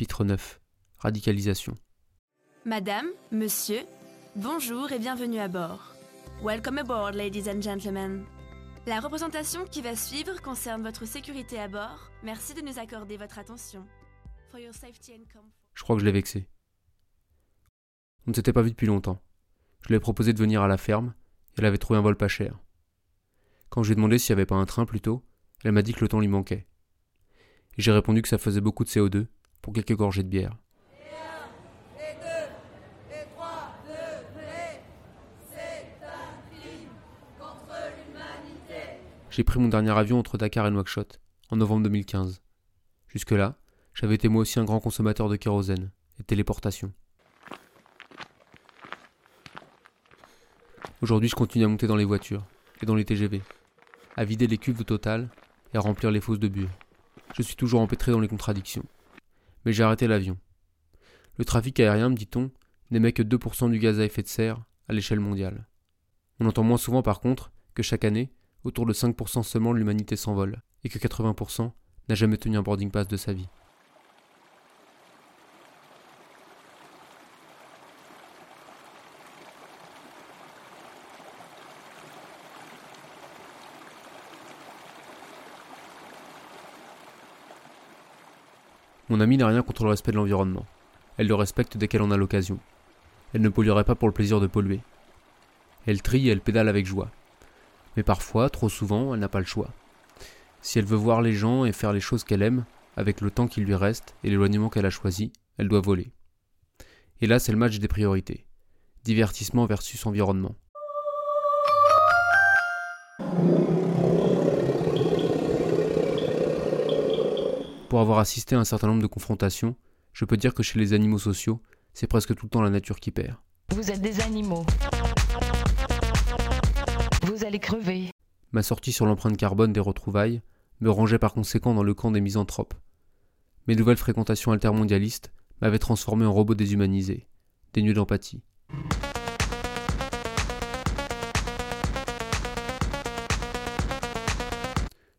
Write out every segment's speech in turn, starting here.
Chapitre 9 Radicalisation Madame, monsieur, bonjour et bienvenue à bord. Welcome aboard, ladies and gentlemen. La représentation qui va suivre concerne votre sécurité à bord. Merci de nous accorder votre attention. For your safety and comfort. Je crois que je l'ai vexé. On ne s'était pas vu depuis longtemps. Je lui ai proposé de venir à la ferme, et elle avait trouvé un vol pas cher. Quand j'ai demandé s'il n'y avait pas un train plus tôt, elle m'a dit que le temps lui manquait. Et j'ai répondu que ça faisait beaucoup de CO2 pour quelques gorgées de bière. J'ai pris mon dernier avion entre Dakar et Nouakchott, en novembre 2015. Jusque-là, j'avais été moi aussi un grand consommateur de kérosène et de téléportation. Aujourd'hui, je continue à monter dans les voitures et dans les TGV, à vider les cuves au total et à remplir les fosses de bure. Je suis toujours empêtré dans les contradictions. Mais j'ai arrêté l'avion. Le trafic aérien, dit-on, n'émet que 2% du gaz à effet de serre à l'échelle mondiale. On entend moins souvent par contre que chaque année, autour de 5% seulement l'humanité s'envole, et que 80% n'a jamais tenu un boarding pass de sa vie. Mon amie n'a rien contre le respect de l'environnement. Elle le respecte dès qu'elle en a l'occasion. Elle ne polluerait pas pour le plaisir de polluer. Elle trie et elle pédale avec joie. Mais parfois, trop souvent, elle n'a pas le choix. Si elle veut voir les gens et faire les choses qu'elle aime, avec le temps qui lui reste et l'éloignement qu'elle a choisi, elle doit voler. Et là, c'est le match des priorités. Divertissement versus environnement. Pour avoir assisté à un certain nombre de confrontations, je peux dire que chez les animaux sociaux, c'est presque tout le temps la nature qui perd. Vous êtes des animaux. Vous allez crever. Ma sortie sur l'empreinte carbone des retrouvailles me rangeait par conséquent dans le camp des misanthropes. Mes nouvelles fréquentations altermondialistes m'avaient transformé en robot déshumanisé, dénué d'empathie.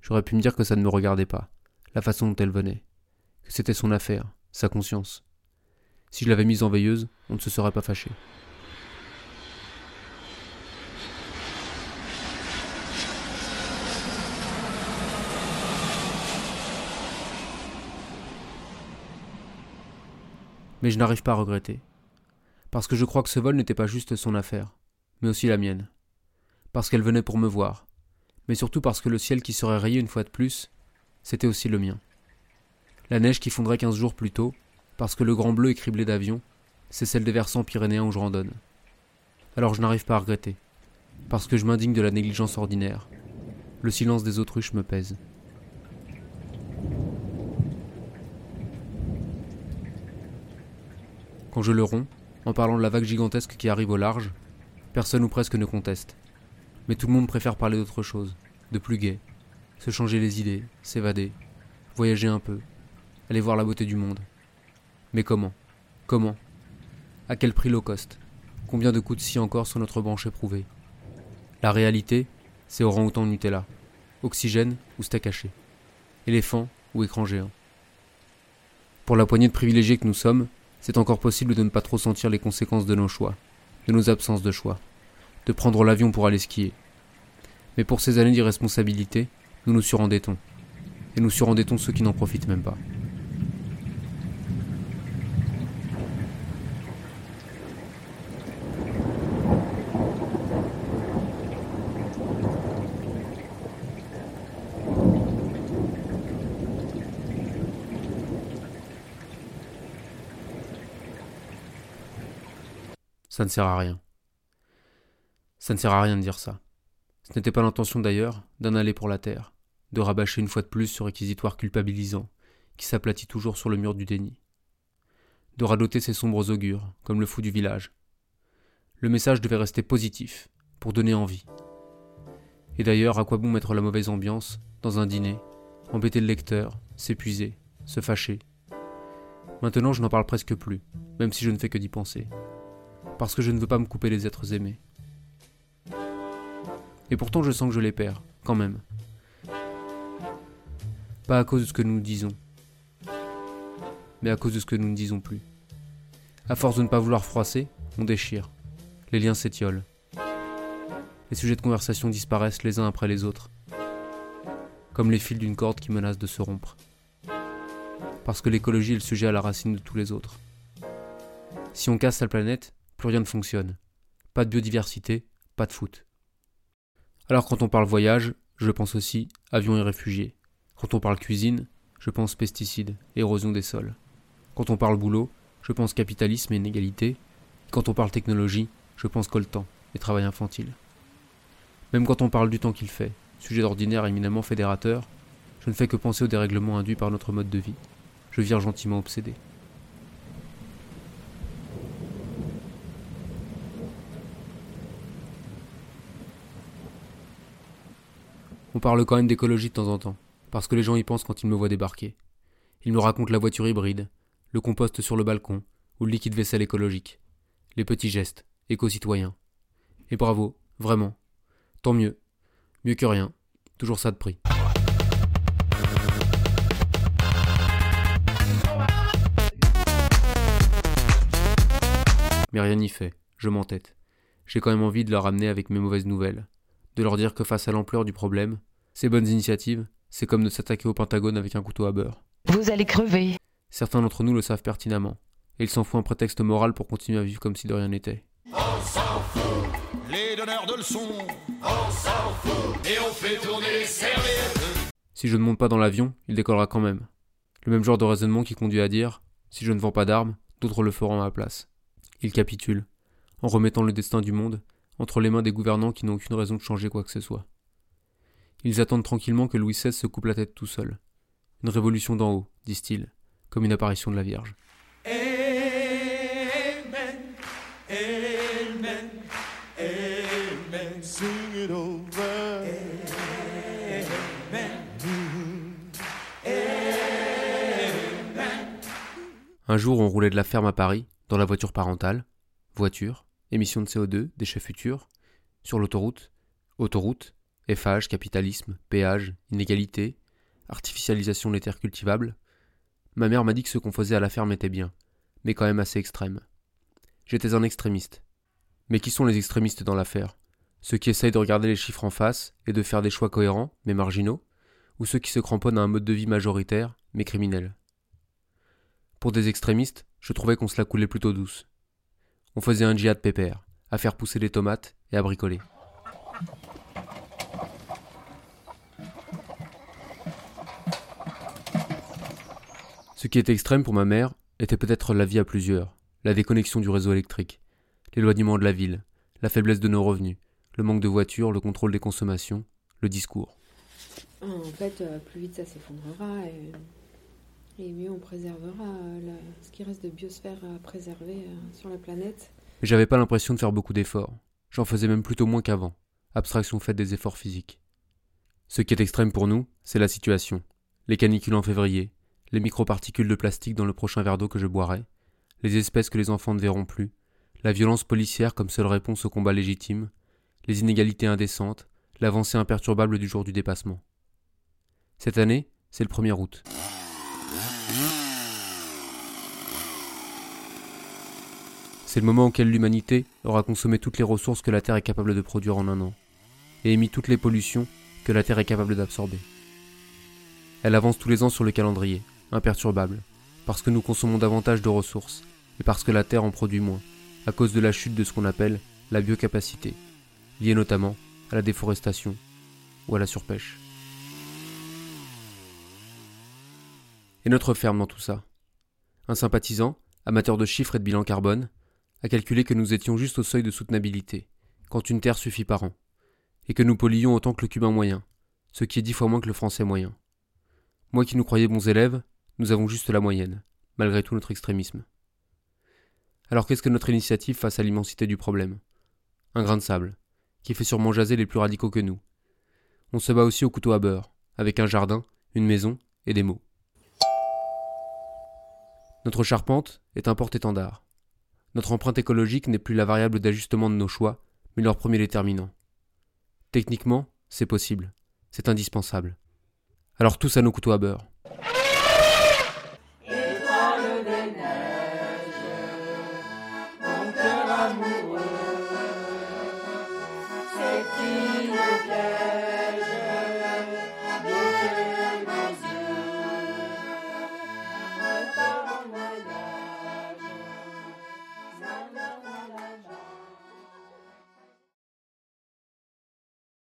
J'aurais pu me dire que ça ne me regardait pas, la façon dont elle venait, que c'était son affaire, sa conscience. Si je l'avais mise en veilleuse, on ne se serait pas fâché. Mais je n'arrive pas à regretter. Parce que je crois que ce vol n'était pas juste son affaire, mais aussi la mienne. Parce qu'elle venait pour me voir. Mais surtout parce que le ciel qui serait rayé une fois de plus, c'était aussi le mien. La neige qui fondrait quinze jours plus tôt, parce que le grand bleu est criblé d'avions, c'est celle des versants pyrénéens où je randonne. Alors je n'arrive pas à regretter, parce que je m'indigne de la négligence ordinaire. Le silence des autruches me pèse. Quand je le romps, en parlant de la vague gigantesque qui arrive au large, personne ou presque ne conteste. Mais tout le monde préfère parler d'autre chose, de plus gai, se changer les idées, s'évader, voyager un peu, aller voir la beauté du monde. Mais comment? Comment? À quel prix low cost? Combien de coups de scie encore sur notre branche éprouvée? La réalité, c'est orang-outan Nutella, oxygène ou steak haché, éléphant ou écran géant. Pour la poignée de privilégiés que nous sommes, c'est encore possible de ne pas trop sentir les conséquences de nos choix, de nos absences de choix, de prendre l'avion pour aller skier. Mais pour ces années d'irresponsabilité, nous nous surendettons. Et nous surendettons ceux qui n'en profitent même pas. Ça ne sert à rien. Ça ne sert à rien de dire ça. Ce n'était pas l'intention d'ailleurs d'en aller pour la terre, de rabâcher une fois de plus ce réquisitoire culpabilisant, qui s'aplatit toujours sur le mur du déni. De radoter ses sombres augures, comme le fou du village. Le message devait rester positif, pour donner envie. Et d'ailleurs, à quoi bon mettre la mauvaise ambiance, dans un dîner, embêter le lecteur, s'épuiser, se fâcher? Maintenant, je n'en parle presque plus, même si je ne fais que d'y penser parce que je ne veux pas me couper les êtres aimés. Et pourtant je sens que je les perds, quand même. Pas à cause de ce que nous disons, mais à cause de ce que nous ne disons plus. À force de ne pas vouloir froisser, on déchire. Les liens s'étiolent. Les sujets de conversation disparaissent les uns après les autres, comme les fils d'une corde qui menace de se rompre. Parce que l'écologie est le sujet à la racine de tous les autres. Si on casse la planète, plus rien ne fonctionne. Pas de biodiversité, pas de foot. Alors quand on parle voyage, je pense aussi avions et réfugiés. Quand on parle cuisine, je pense pesticides, érosion des sols. Quand on parle boulot, je pense capitalisme et inégalité. Quand on parle technologie, je pense coltan et travail infantile. Même quand on parle du temps qu'il fait, sujet d'ordinaire éminemment fédérateur, je ne fais que penser au dérèglement induit par notre mode de vie. Je vire gentiment obsédé. On parle quand même d'écologie de temps en temps, parce que les gens y pensent quand ils me voient débarquer. Ils me racontent la voiture hybride, le compost sur le balcon, ou le liquide vaisselle écologique. Les petits gestes, éco-citoyens. Et bravo, vraiment. Tant mieux. Mieux que rien. Toujours ça de prix. Mais rien n'y fait, je m'entête. J'ai quand même envie de leur amener avec mes mauvaises nouvelles, de leur dire que face à l'ampleur du problème, ces bonnes initiatives, c'est comme de s'attaquer au Pentagone avec un couteau à beurre. Vous allez crever. Certains d'entre nous le savent pertinemment, et ils s'en font un prétexte moral pour continuer à vivre comme si de rien n'était. On s'en fout, les donneurs de leçons, on s'en fout, et on fait tourner les serviettes. Si je ne monte pas dans l'avion, il décollera quand même. Le même genre de raisonnement qui conduit à dire si je ne vends pas d'armes, d'autres le feront à ma place. Il capitule, en remettant le destin du monde entre les mains des gouvernants qui n'ont aucune raison de changer quoi que ce soit. Ils attendent tranquillement que Louis XVI se coupe la tête tout seul. Une révolution d'en haut, disent-ils, comme une apparition de la Vierge. Un jour, on roulait de la ferme à Paris, dans la voiture parentale, voiture, émissions de CO2, déchets futurs, sur l'autoroute, autoroute, Eiffage, capitalisme, péage, inégalité, artificialisation des terres cultivables. Ma mère m'a dit que ce qu'on faisait à la ferme était bien, mais quand même assez extrême. J'étais un extrémiste. Mais qui sont les extrémistes dans l'affaire? Ceux qui essayent de regarder les chiffres en face et de faire des choix cohérents, mais marginaux, ou ceux qui se cramponnent à un mode de vie majoritaire, mais criminel? Pour des extrémistes, je trouvais qu'on se la coulait plutôt douce. On faisait un djihad pépère, à faire pousser des tomates et à bricoler. Ce qui était extrême pour ma mère était peut-être la vie à plusieurs, la déconnexion du réseau électrique, l'éloignement de la ville, la faiblesse de nos revenus, le manque de voitures, le contrôle des consommations, le discours. En fait, euh, plus vite ça s'effondrera et, mieux on préservera euh, ce qui reste de biosphère à préserver euh, sur la planète. Mais j'avais pas l'impression de faire beaucoup d'efforts. J'en faisais même plutôt moins qu'avant. Abstraction faite des efforts physiques. Ce qui est extrême pour nous, c'est la situation. Les canicules en février, les microparticules de plastique dans le prochain verre d'eau que je boirai, les espèces que les enfants ne verront plus, la violence policière comme seule réponse au combat légitime, les inégalités indécentes, l'avancée imperturbable du jour du dépassement. Cette année, c'est le 1er août. C'est le moment auquel l'humanité aura consommé toutes les ressources que la Terre est capable de produire en un an, et émis toutes les pollutions que la Terre est capable d'absorber. Elle avance tous les ans sur le calendrier, imperturbable, parce que nous consommons davantage de ressources, et parce que la Terre en produit moins, à cause de la chute de ce qu'on appelle la biocapacité, liée notamment à la déforestation ou à la surpêche. Et notre ferme dans tout ça? Un sympathisant, amateur de chiffres et de bilan carbone, a calculé que nous étions juste au seuil de soutenabilité, quand une terre suffit par an, et que nous polluions autant que le cubain moyen, ce qui est dix fois moins que le français moyen. Moi qui nous croyais bons élèves, nous avons juste la moyenne, malgré tout notre extrémisme. Alors qu'est-ce que notre initiative face à l'immensité du problème? Un grain de sable, qui fait sûrement jaser les plus radicaux que nous. On se bat aussi au couteau à beurre, avec un jardin, une maison et des mots. Notre charpente est un porte-étendard. Notre empreinte écologique n'est plus la variable d'ajustement de nos choix, mais leur premier déterminant. Techniquement, c'est possible, c'est indispensable. Alors tous à nos couteaux à beurre.